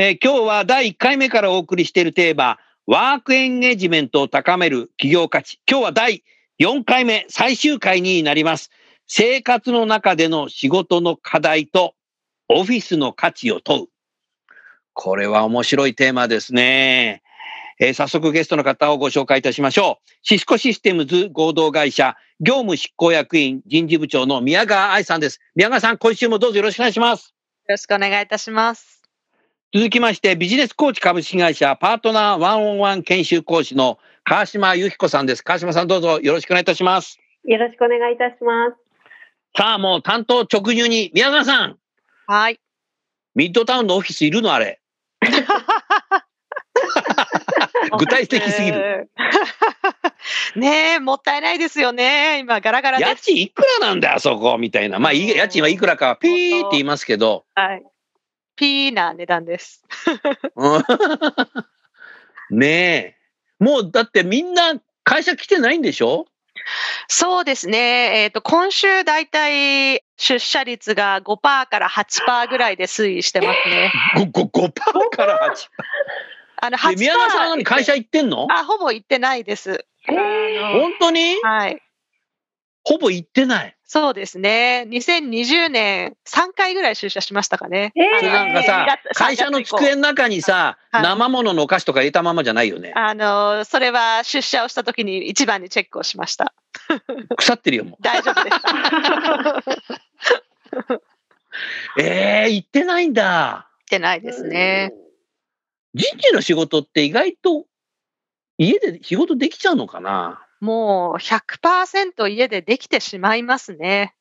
えー今日は第1回目からお送りしているテーマ、ワークエンゲージメントを高める企業価値。今日は第4回目、最終回になります。生活の中での仕事の課題とオフィスの価値を問う。これは面白いテーマですね。えー早速ゲストの方をご紹介いたしましょう。シスコシステムズ合同会社業務執行役員人事部長の宮川愛さんです。宮川さん、今週もどうぞよろしくお願いします。よろしくお願いいたします。続きまして、ビジネスコーチ株式会社パートナーワンオンワン研修講師の川島由紀子さんです。川島さん、どうぞよろしくお願いいたします。よろしくお願いいたします。さあ、もう担当直入に、宮川さん、はい。ミッドタウンのオフィスいるのあれ。具体的すぎる。る。ねえ、もったいないですよね。今、ガラガラ。家賃いくらなんだよ、あそこ、みたいな。まあ、家賃はいくらかはピーって言いますけど、はい。ピーな値段です。うん ねえ。もうだってみんな会社来てないんでしょ？そうですね。えっ、と、今週だいたい出社率が5%から8%ぐらいで推移してますね。ごご5%から8%。あの、で宮川さん会社行ってんの？あ、ほぼ行ってないです。えー本当に？はい。ほぼ行ってない。そうですね。2020年3回ぐらい出社しましたかね。えーなんかさ2月、会社の机の中にさ、はい生物のお菓子とか入れたままじゃないよね。あの、それは出社をした時に一番にチェックをしました。腐ってるよ、もう。大丈夫でした。行 ええ行ってないんだ。ってないですね。人事の仕事って意外と家で仕事できちゃうのかなもう100%家でできてしまいますね。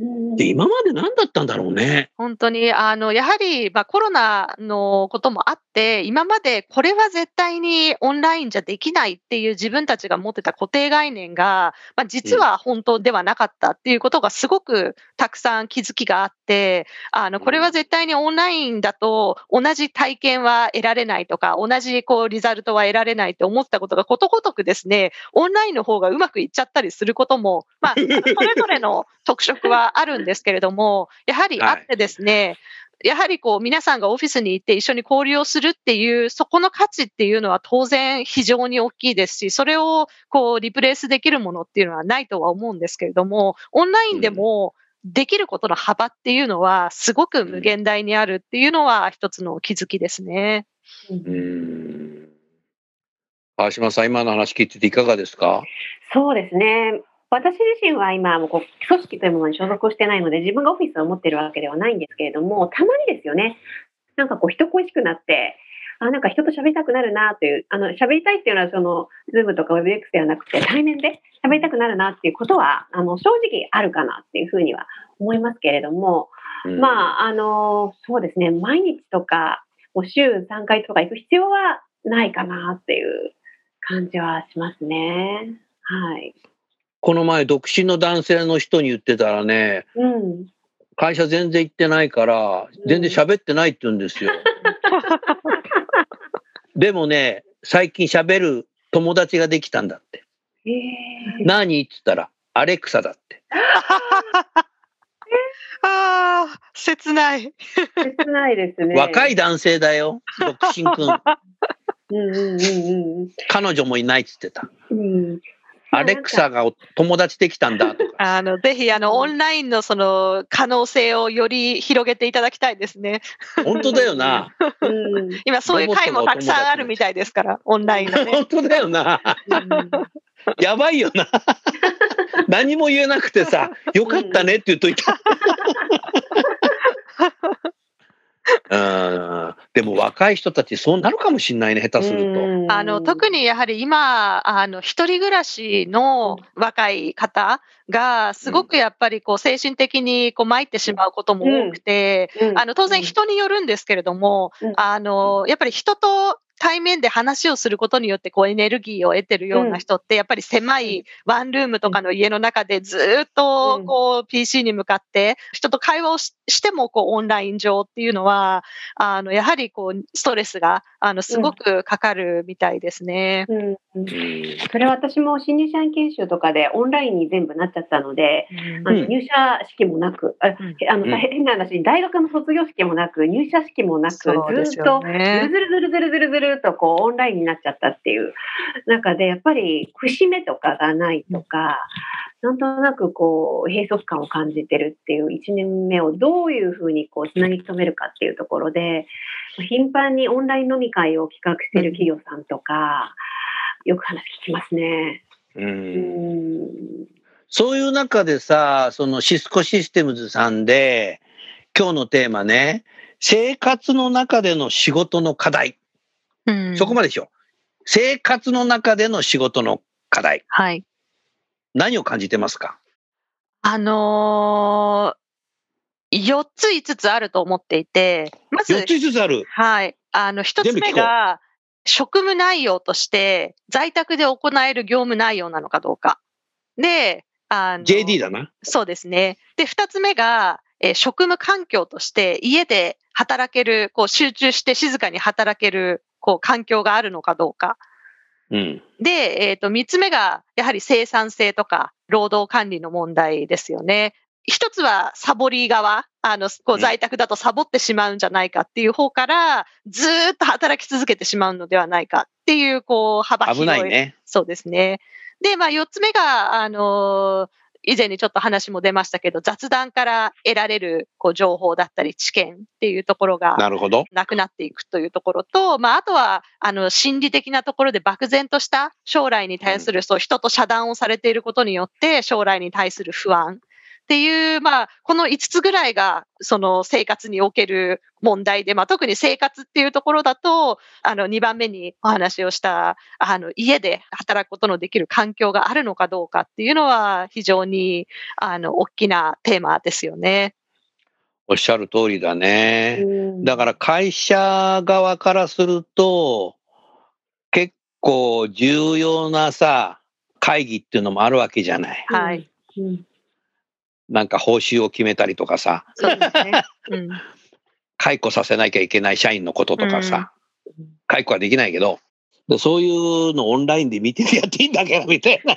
うん。で、今まで何だったんだろうね。本当に、あの、やはり、まあ、コロナのこともあって、今までこれは絶対にオンラインじゃできないっていう自分たちが持ってた固定概念が、まあ、実は本当ではなかったっていうことがすごくたくさん気づきがあって、あの、これは絶対にオンラインだと同じ体験は得られないとか、同じこうリザルトは得られないって思ったことがことごとくですね、オンラインの方がうまくいっちゃったりすることも、まあ、それぞれの特色はあるんですけれども、やはりあってですね、やはりこう皆さんがオフィスに行って一緒に交流をするっていう、そこの価値っていうのは当然非常に大きいですし、それをこうリプレイスできるものっていうのはないとは思うんですけれども、オンラインでもできることの幅っていうのはすごく無限大にあるっていうのは一つの気づきですね。うーん。川島さん、今の話聞いてていかがですか？そうですね。私自身は今、もうこう組織というものに所属をしてないので、自分がオフィスを持ってるわけではないんですけれども、たまにですよね、なんかこう人恋しくなって、あなんか人と喋りたくなるなという、あの喋りたいっていうのは、その、ズームとか WebX ではなくて、対面で喋りたくなるなっていうことは、あの正直あるかなっていうふうには思いますけれども、うんまあ、あの、そうですね、毎日とか、もう週3回とか行く必要はないかなっていう感じはしますね。はい。この前、独身の男性の人に言ってたらね、うん。会社全然行ってないから、全然喋ってないって言うんですよ。でもね、最近喋る友達ができたんだって。ええ何って言ったら、アレクサだって。ああ、切ない。切ないですね。若い男性だよ、独身くん。うんうんうん彼女もいないって言ってた。うん。うん。アレクサがお友達できたんだとか。あの、ぜひ、あの、オンラインのその可能性をより広げていただきたいですね。本当だよな。うん。今、そういう会もたくさんあるみたいですから、オンラインのね。本当だよな。うんやばいよな。何も言えなくてさ、よかったねって言っといた。うん。でも若い人たちそうなるかもしれないね、下手すると。あの特にやはり今、あの一人暮らしの若い方が、すごくやっぱりこう精神的にこう参ってしまうことも多くて、うん。あの当然人によるんですけれども、うん。あのやっぱり人と対面で話をすることによってこうエネルギーを得てるような人って、やっぱり狭いワンルームとかの家の中でずっとこう PC に向かって人と会話をししてもこうオンライン上っていうのは、あのやはりこうストレスがあのすごくかかるみたいですね。うん。うんうんそれは私も新入社員研修とかでオンラインに全部なっちゃったので、あうん。の入社式もなく、あうん。あのうん。変な話、大学の卒業式もなく、入社式もなく、ずっとよずるね。ずるずるずるずるずるとこうオンラインになっちゃったっていう中で、やっぱり節目とかがないとか、なんとなくこう閉塞感を感じてるっていう1年目をどういうふうにこうつなぎ止めるかっていうところで、頻繁にオンライン飲み会を企画してる企業さんとか、よく話聞きますね。ううんんそういう中でさ、そのシスコシステムズさんで、今日のテーマね、生活の中での仕事の課題。うんそこまででしょ。生活の中での仕事の課題。はい。何を感じてますか？あのー、4つ5つあると思っていて、まず ?4 つ5つある。はい。あの、一つ目が、職務内容として、在宅で行える業務内容なのかどうか。で、あの JD だな。そうですね。で、二つ目が、えー職務環境として、家で働ける、こう、集中して静かに働ける、こう、環境があるのかどうか。うん。で、えっ、と、三つ目が、やはり生産性とか、労働管理の問題ですよね。一つはサボり側、あの、こううん在宅だとサボってしまうんじゃないかっていう方から、ずーっと働き続けてしまうのではないかっていう、こう、幅広い。危ないね。そうですね。で、まあ、四つ目が、あのー以前にちょっと話も出ましたけど、雑談から得られるこう情報だったり知見っていうところがなるほど。なくなっていくというところと、まあ、あとは、あの、心理的なところで漠然とした将来に対する、そう、人と遮断をされていることによって、将来に対する不安っていう、まあ、この5つぐらいが、その生活における問題で、まあ、特に生活っていうところだと、あの、2番目にお話をした、あの、家で働くことのできる環境があるのかどうかっていうのは、非常に、あの、大きなテーマですよね。おっしゃる通りだね。うんだから会社側からすると、結構重要なさ、会議っていうのもあるわけじゃない。はい。うんなんか報酬を決めたりとかさ、そうですね。うん。解雇させなきゃいけない社員のこととかさ、解雇はできないけど、でそういうのオンラインで見ててやっていいんだけど、みたいな。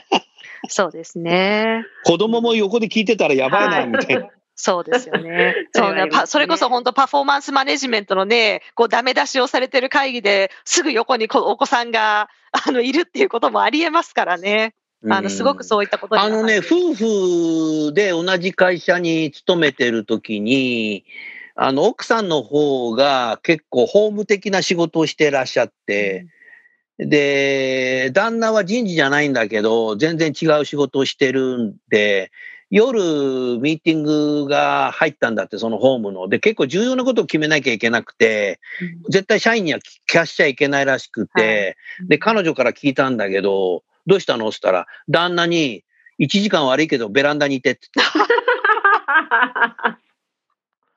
そうですね。子供も横で聞いてたらやばいな、みたいな。そうですよね。そうねそれこそ本当パフォーマンスマネジメントのね、こうダメ出しをされてる会議ですぐ横にこお子さんがあのいるっていうこともありえますからね。あのすごくそういったことにあのね、夫婦で同じ会社に勤めてる時に、あの、奥さんの方が結構ホーム的な仕事をしてらっしゃって、で、旦那は人事じゃないんだけど、全然違う仕事をしてるんで、夜ミーティングが入ったんだって、そのホームの。で、結構重要なことを決めなきゃいけなくて、絶対社員には聞かしちゃいけないらしくて、で、彼女から聞いたんだけど、どうしたの？って言ったら、旦那に、1時間悪いけどベランダにいてって言って。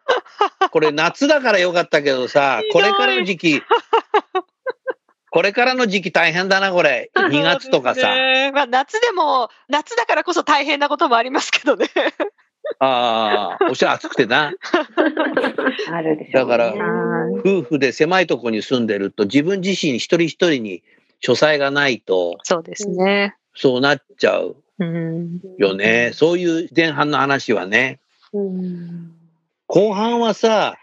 これ夏だからよかったけどさ、これからの時期、これからの時期大変だな、これ。2月とかさ。ねまあ、夏でも、夏だからこそ大変なこともありますけどね。ああ、おっしゃ暑くてな。あるでしょうね。だからはい夫婦で狭いとこに住んでると、自分自身一人一人に書斎がないと、そうですね。そうなっちゃううん。よね。そういう前半の話はね。うん後半はさ、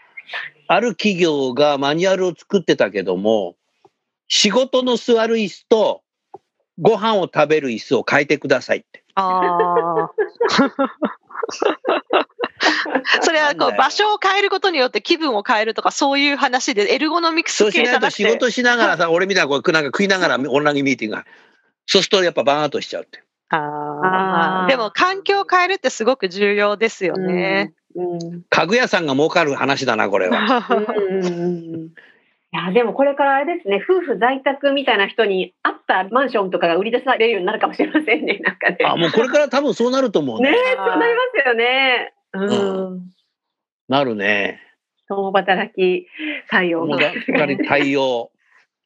ある企業がマニュアルを作ってたけども、仕事の座る椅子とご飯を食べる椅子を変えてくださいって。ああ。それはこう場所を変えることによって気分を変えるとかそういう話でエルゴノミクスそうしないと系じゃなくて仕事しながらさ、俺みたいなこうなんか食いながらオンラインミーティングが、そうするとやっぱバーンとしちゃうって。ああでも環境を変えるってすごく重要ですよね。うん。家具屋さんが儲かる話だな、これは。うんうんうんうんいや、でもこれからあれですね、夫婦在宅みたいな人に合ったマンションとかが売り出されるようになるかもしれませんね、なんかね。あ、もうこれから多分そうなると思うねね。え、そうなりますよね。うん。なるね。共働き採用もうだかり対応。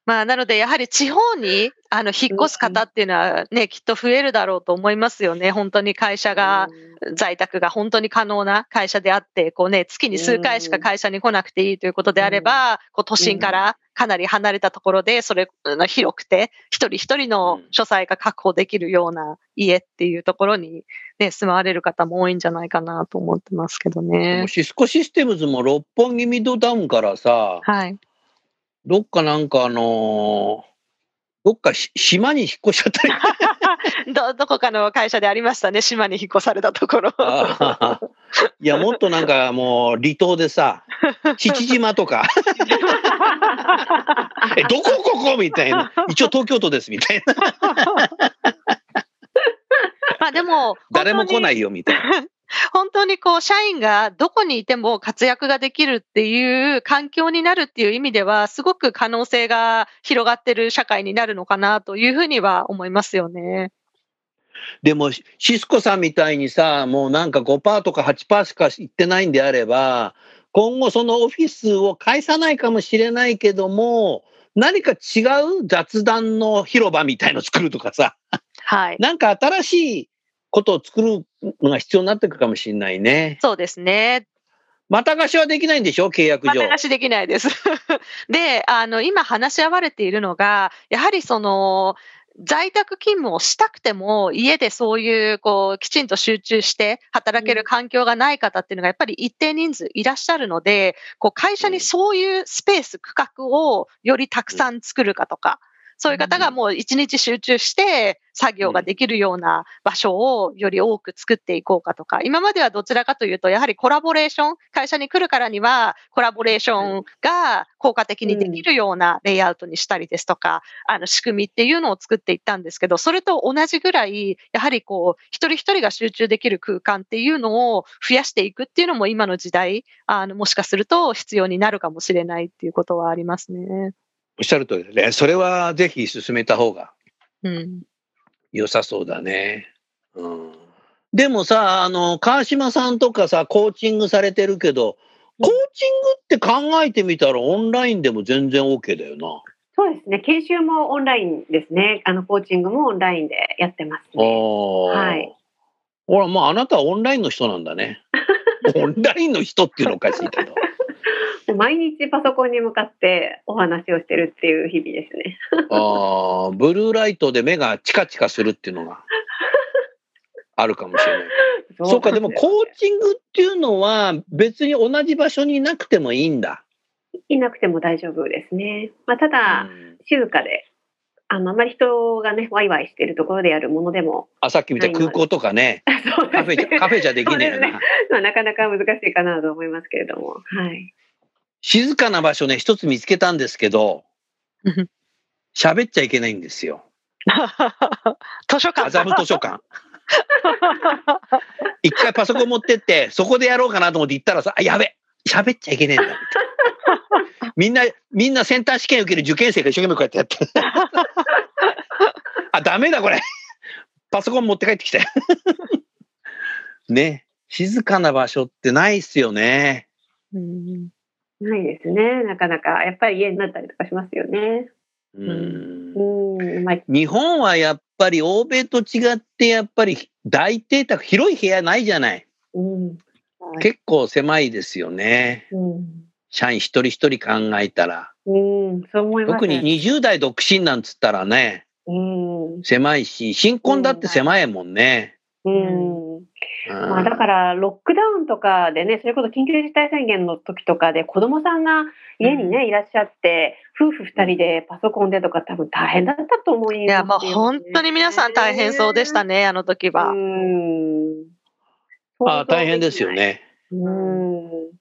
まあ、なので、やはり地方にあの引っ越す方っていうのはね、きっと増えるだろうと思いますよね。本当に会社が、在宅が本当に可能な会社であって、こうね、月に数回しか会社に来なくていいということであれば、こう都心からかなり離れたところで、それの広くて、一人一人の書斎が確保できるような家っていうところに、ね、住まわれる方も多いんじゃないかなと思ってますけどでねも。シスコシステムズも六本木ミッドタウンからさ、はい。どっかなんかあのーどっかし島に引っ越しちゃったり。ど、どこかの会社でありましたね。島に引っ越されたところ。いや、もっとなんかもう離島でさ、父島とか、え、どこここ？みたいな。一応東京都ですみたいな。ま あでも、誰も来ないい。よみたいな。本当に こう、社員がどこにいても活躍ができるっていう環境になるっていう意味では、すごく可能性が広がってる社会になるのかなというふうには思いますよね。でも、シスコさんみたいにさ、もうなんか5%とか8%しか行ってないんであれば、今後そのオフィスを返さないかもしれないけども、何か違う雑談の広場みたいの作るとかさ、はい。なんか新しいことを作るのが必要になってくるかもしれないね。そうですね。また貸しはできないんでしょ？契約上。また貸しできないです。で、あの、今話し合われているのが、やはりその、在宅勤務をしたくても、家でそういう、こう、きちんと集中して働ける環境がない方っていうのが、やっぱり一定人数いらっしゃるので、こう、会社にそういうスペース、区画をよりたくさん作るかとか、そういう方がもう一日集中して作業ができるような場所をより多く作っていこうかとか、今まではどちらかというと、やはりコラボレーション、会社に来るからには、コラボレーションが効果的にできるようなレイアウトにしたりですとか、あの仕組みっていうのを作っていったんですけど、それと同じぐらい、やはりこう、一人一人が集中できる空間っていうのを増やしていくっていうのも今の時代、あの、もしかすると必要になるかもしれないっていうことはありますね。おっしゃる通りですね。それはぜひ進めた方がうん。良さそうだね。うん、でもさ、あの、川島さんとかさ、コーチングされてるけど、コーチングって考えてみたらオンラインでも全然 OK だよな。そうですね。研修もオンラインですね。あの、コーチングもオンラインでやってますああ。ね。はい。ほら、まあ、あなたはオンラインの人なんだね。オンラインの人っていうのおかしいけど。毎日パソコンに向かってお話をしてるっていう日々ですね。ああ、ブルーライトで目がチカチカするっていうのが あるかもしれない。そうか、でもコーチングっていうのは別に同じ場所にいなくてもいいんだ。いなくても大丈夫ですね。まあ、ただ、うん静かで、あの、あまり人がね、ワイワイしてるところでやるものでも、あ、さっき見た空港とかね、そうカフェじゃ、カフェじゃできねえな。まあ、なかなか難しいかなと思いますけれども。はい。静かな場所ね、一つ見つけたんですけどうん、喋っちゃいけないんですよ。図書館。麻布図書館。一回パソコン持ってって、そこでやろうかなと思って行ったらさ、あ、やべ、喋っちゃいけねえんだ。みたいなみんな、みんなセンター試験受ける受験生が一生懸命こうやってやってる。あ、ダメだこれ。パソコン持って帰ってきたよ。ね、静かな場所ってないっすよね。うんないですね。なかなか。やっぱり家になったりとかしますよね。うんうん。まあ、日本はやっぱり欧米と違ってやっぱり大邸宅広い部屋ないじゃない。うん。はい結構狭いですよね。うん。社員一人一人考えたら。うん、そう思います。特に20代独身なんつったらね、うん。狭いし、新婚だって狭いもんね。うん。うんまあ、だから、ロックダウンとかでね、それこそ緊急事態宣言の時とかで、子供さんが家にね、いらっしゃって、夫婦二人でパソコンでとか、多分大変だったと思いますいや、もう本当に皆さん大変そうでしたね。ね、あの時は。うん。あ大変ですよ。ね。うん。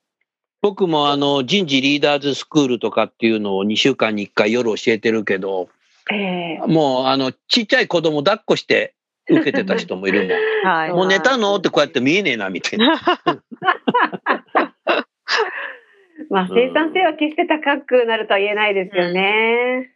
僕もあの人事リーダーズスクールとかっていうのを2週間に1回夜教えてるけど、ええもう、あの、ちっちゃい子供抱っこして受けてた人もいるもん。はい。もう寝たの？ってこうやって見えねえな、みたいな。まあ、生産性は決して高くなるとは言えないですよね。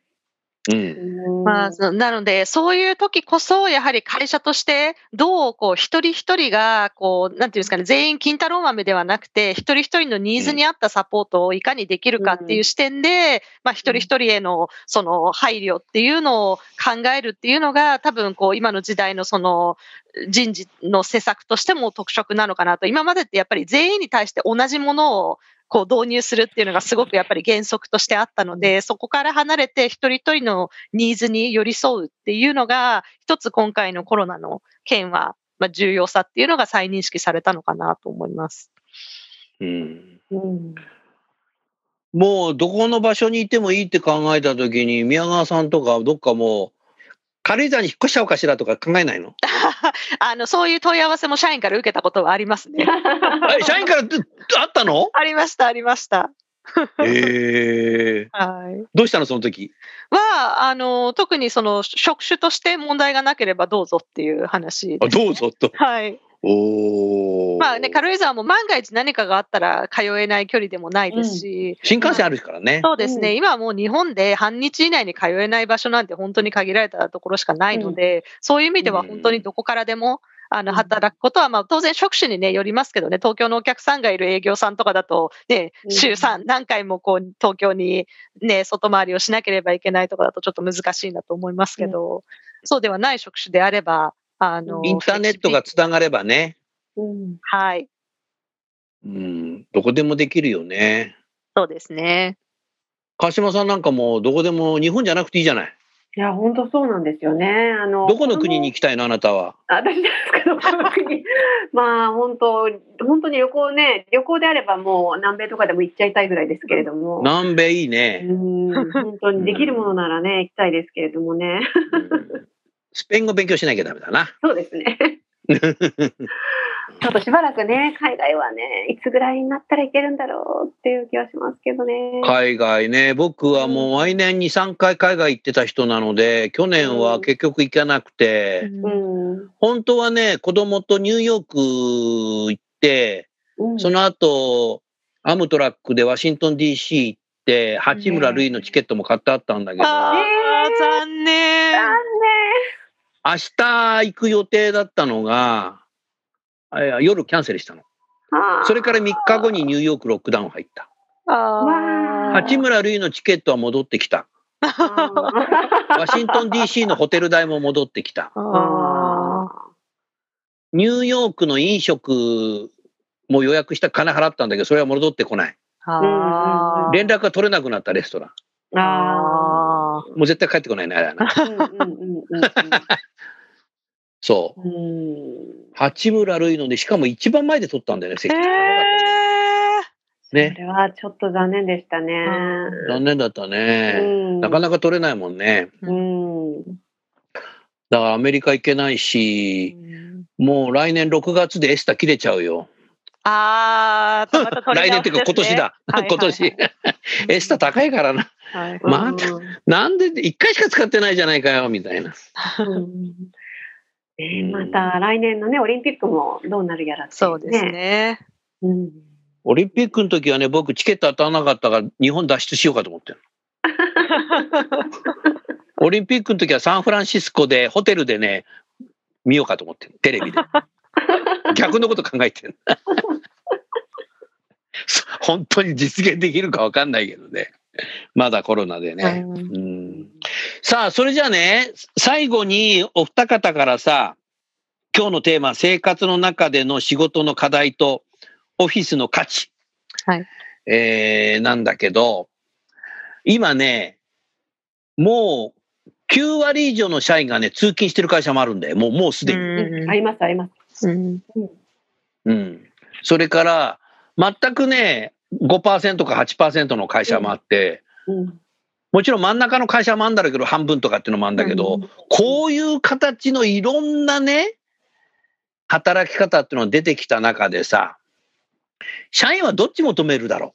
まあ、そなので、そういう時こそ、やはり会社として、どう、こう、一人一人が、こう、なんていうんですかね、全員金太郎豆ではなくて、一人一人のニーズに合ったサポートをいかにできるかっていう視点で、まあ、一人一人への、その、配慮っていうのを考えるっていうのが、多分、こう、今の時代のその、人事の施策としても特色なのかなと。今までってやっぱり全員に対して同じものをこう導入するっていうのがすごくやっぱり原則としてあったので、そこから離れて一人一人のニーズに寄り添うっていうのが、一つ今回のコロナの件は、まあ、重要さっていうのが再認識されたのかなと思います。うん。うんもう、どこの場所にいてもいいって考えたときに、宮川さんとか、どっかもう、軽井沢に引っ越しちゃおうかしらとか考えないの？あの、そういう問い合わせも社員から受けたことはありますね。え社員からあったの？ありました、ありました。ええ はい。どうしたのその時？は、あの、特にその職種として問題がなければどうぞっていう話あです、ね。どうぞと。はい。おお。まあね、軽井沢も万が一何かがあったら通えない距離でもないですし、新幹線あるからね。そうですね、うん。今はもう日本で半日以内に通えない場所なんて本当に限られたところしかないので、そういう意味では本当にどこからでも、あのうん働くことは、まあ、当然職種に、ね、よりますけどね、東京のお客さんがいる営業さんとかだと、ね、うん。週3、何回もこう東京に、ね、外回りをしなければいけないとかだとちょっと難しいなと思いますけど、そうではない職種であれば、あのインターネットがつながればね。うんはい、うん。どこでもできるよね。そうですね。川島さんなんかもうどこでも日本じゃなくていいじゃない。いや、本当そうなんですよね。あのどこの国に行きたいのあなたは。あ私ですけど、この国。まあ、本当、本当に旅行ね、旅行であればもう南米とかでも行っちゃいたいぐらいですけれども。南米いいうね。ん、本当にできるものならね、行きたいですけれどもね。うんスペイン語勉強しなきゃダメだな。そうですね。ちょっとしばらくね、海外はね、いつぐらいになったらいけるんだろうっていう気はしますけどね。海外ね、僕はもう毎年2、3回海外行ってた人なので、去年は結局行かなくて、うん。本当はね、子供とニューヨーク行って、うんその後、アムトラックでワシントン DC 行って、八村塁のチケットも買ってあったんだけど、ああ、残念。残明日行く予定だったのが、夜キャンセルしたの。それから3日後にニューヨークロックダウン入った。八村塁のチケットは戻ってきた。ワシントン DC のホテル代も戻ってきた。あニューヨークの飲食も予約した金払ったんだけど、それは戻ってこない。あ連絡が取れなくなったレストラン。もう絶対帰ってこないね、あれはな。そう。う八村塁ので、しかも一番前で取ったんだよね、席。え高かったそね。れはちょっと残念でしたね。残念だったね。うんなかなか取れないもんね。うんだからアメリカ行けないし、もう来年6月でエスタ切れちゃうよ。あー、また取り来年っていうか今年だ。はいはいはい今年。エスタ高いからな。はいまたなんで1回しか使ってないじゃないかよ、みたいな。うん ねまた来年のね、オリンピックもどうなるやらっていそうです。ね。うんオリンピックの時はね、僕チケット当たらなかったから日本脱出しようかと思ってる。オリンピックの時はサンフランシスコでホテルでね、見ようかと思ってる。テレビで。逆のこと考えてる。本当に実現できるかわかんないけどね。まだコロナでね。うんさあ、それじゃあね、最後にお二方からさ、今日のテーマ、生活の中での仕事の課題とオフィスの価値。はい。えーなんだけど、今ね、もう9割以上の社員がね、通勤してる会社もあるんだよ。もう、もうすでに。うんあります、あります。うん。うん。それから、全くね、5%か8%の会社もあって、うん。もちろん真ん中の会社もあるんだろうけど、半分とかっていうのもあるんだけど、こういう形のいろんなね、働き方っていうのが出てきた中でさ、社員はどっち求めるだろ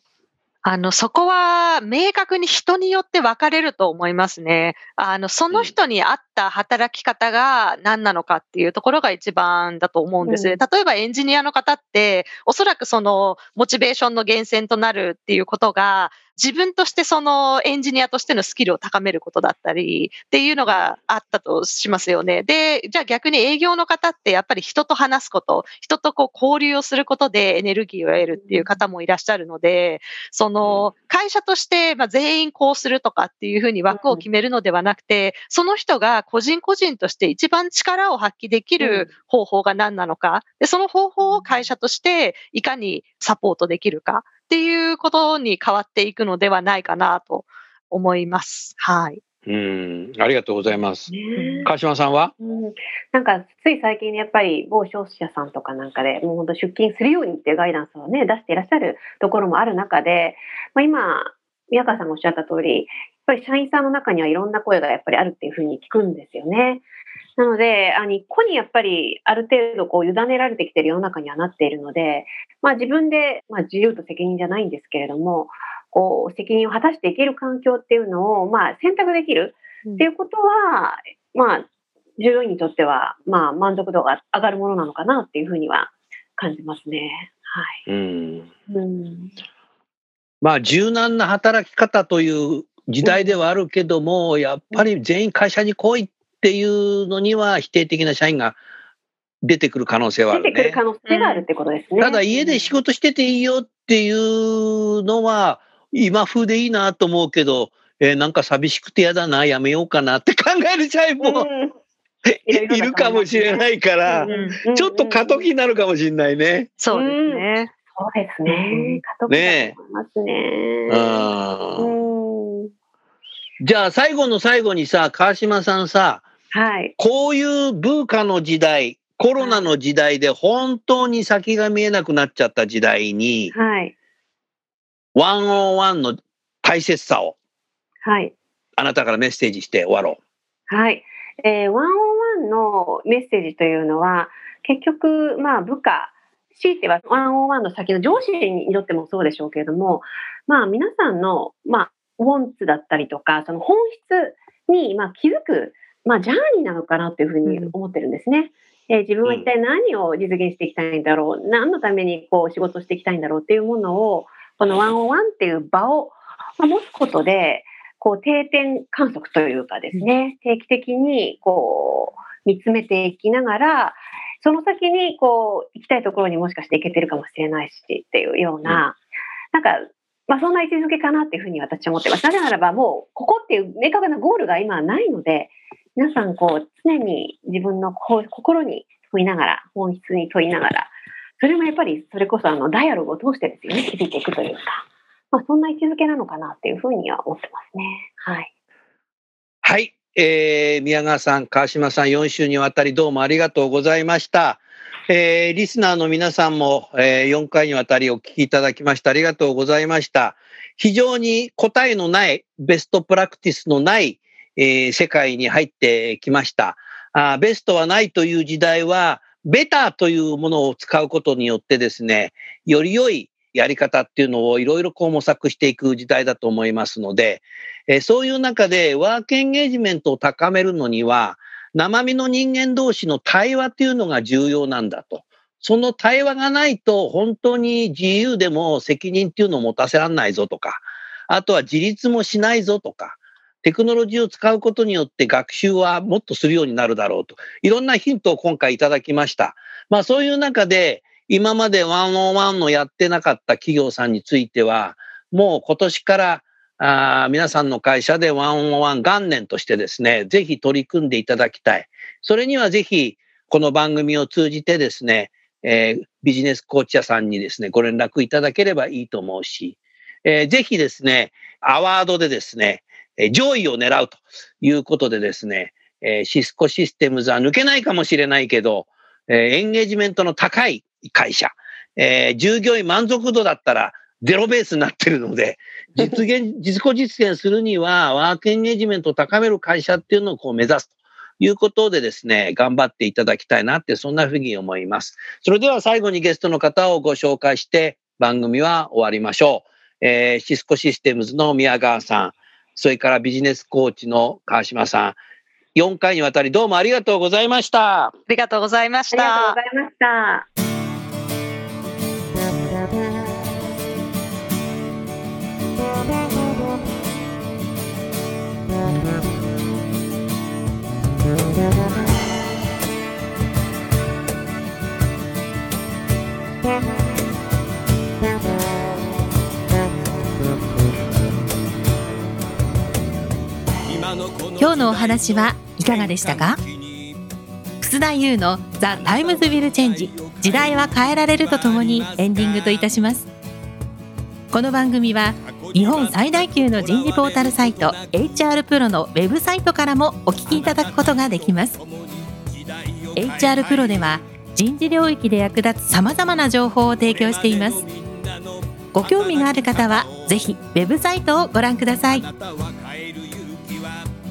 あの、そこは明確に人によって分かれると思いますね。あの、その人に合った働き方が何なのかっていうところが一番だと思うんです。うん例えばエンジニアの方って、おそらくそのモチベーションの源泉となるっていうことが、自分としてそのエンジニアとしてのスキルを高めることだったりっていうのがあったとしますよね。で、じゃあ逆に営業の方ってやっぱり人と話すこと、人とこう交流をすることでエネルギーを得るっていう方もいらっしゃるので、その会社としてまあ全員こうするとかっていうふうに枠を決めるのではなくて、その人が個人個人として一番力を発揮できる方法が何なのか、でその方法を会社としていかにサポートできるかっていうことに変わっていくのではないかなと思います。はい。うん、ありがとうございます。ね川島さんは？うんなんかつい最近やっぱり某商社さんとかなんかでもう本当出勤するようにっていうガイダンスをね出していらっしゃるところもある中で、まあ、今宮川さんがおっしゃった通りやっぱり社員さんの中にはいろんな声がやっぱりあるっていうふうに聞くんですよね。なので、あ日個にやっぱりある程度こう委ねられてきている世の中にはなっているので、まあ自分で、まあ自由と責任じゃないんですけれども、こう責任を果たしていける環境っていうのを、まあ選択できるっていうことは、まあ従業員にとっては、まあ満足度が上がるものなのかなっていうふうには感じますね。はい。うん。うん。まあ、柔軟な働き方という時代ではあるけども、やっぱり全員会社に来いっていうのには否定的な社員が出てくる可能性はあるね出てくる可。能性があるってことですね。ただ家で仕事してていいよっていうのは今風でいいなと思うけど、えーなんか寂しくて嫌だな、やめようかなって考える社員も、うん いるかもしれないから、うんちょっと過渡期になるかもしれないね。そうですね。そうですね。過渡期だと思いますね。うんうんじゃあ最後の最後にさ、川島さんさ、はい。こういう文化の時代、コロナの時代で本当に先が見えなくなっちゃった時代に、はい。ワンオンワンの大切さをはい。あなたからメッセージして終わろはい。えー、ワンオンワンのメッセージというのは、結局、まあ、部下、強いてはワンオンワンの先の上司にとってもそうでしょうけれども、まあ、皆さんの、まあ、ウォンツだったりとか、その本質に、まあ、気づく、まあ、ジャーニーなのかなというふうに思ってるんですね。えー自分は一体何を実現していきたいんだろう、何のためにこう仕事していきたいんだろうっていうものを、このワンオンワンっていう場をまあ持つことで、こう定点観測というかですね、定期的にこう見つめていきながら、その先にこう行きたいところにもしかして行けてるかもしれないしっていうような、なんか、まあそんな位置づけかなっていうふうに私は思ってます。なぜならばもうここっていう明確なゴールが今はないので、皆さんこう常に自分の心に問いながら、本質に問いながら、それもやっぱりそれこそあのダイアログを通してですよね、気づいていくというか、まあそんな位置づけなのかなっていうふうには思ってますね。はい。はい。えー、宮川さん、川島さん、4週にわたりどうもありがとうございました。えー、リスナーの皆さんも、えー、4回にわたりお聞きいただきましてありがとうございました。非常に答えのない、ベストプラクティスのない、えー世界に入ってきました。あベストはないという時代は、ベターというものを使うことによってですね、より良いやり方っていうのをいろいろこう模索していく時代だと思いますので、えーそういう中でワークエンゲージメントを高めるのには、生身の人間同士の対話っていうのが重要なんだと。その対話がないと本当に自由でも責任っていうのを持たせられないぞとか、あとは自立もしないぞとか、テクノロジーを使うことによって学習はもっとするようになるだろうと。いろんなヒントを今回いただきました。まあそういう中で、今までワンオンワンのやってなかった企業さんについては、もう今年からあ皆さんの会社でワンオンワン元年としてですね、ぜひ取り組んでいただきたい。それにはぜひ、この番組を通じてですね、えービジネスコーチ屋さんにですね、ご連絡いただければいいと思うし、えーぜひですね、アワードでですね、えー上位を狙うということでですね、えーシスコシステムズは抜けないかもしれないけど、えーエンゲージメントの高い会社、えー従業員満足度だったらゼロベースになってるので、実現、自己実現するには、ワークエンゲージメントを高める会社っていうのをこう目指すということでですね、頑張っていただきたいなって、そんなふうに思います。それでは最後にゲストの方をご紹介して、番組は終わりましょう。えーシスコシステムズの宮川さん、それからビジネスコーチの川島さん、4回にわたりどうもありがとうございました。ありがとうございましありがとうたござ。いました。今日のお話はいかがでしたか？楠田優の「The Times Will Change。時代は変えられる」とともにエンディングといたします。この番組は日本最大級の人事ポータルサイト HR プロのウェブサイトからもお聞きいただくことができます。HR プロでは人事領域で役立つさまざまな情報を提供しています。ご興味がある方はぜひウェブサイトをご覧ください。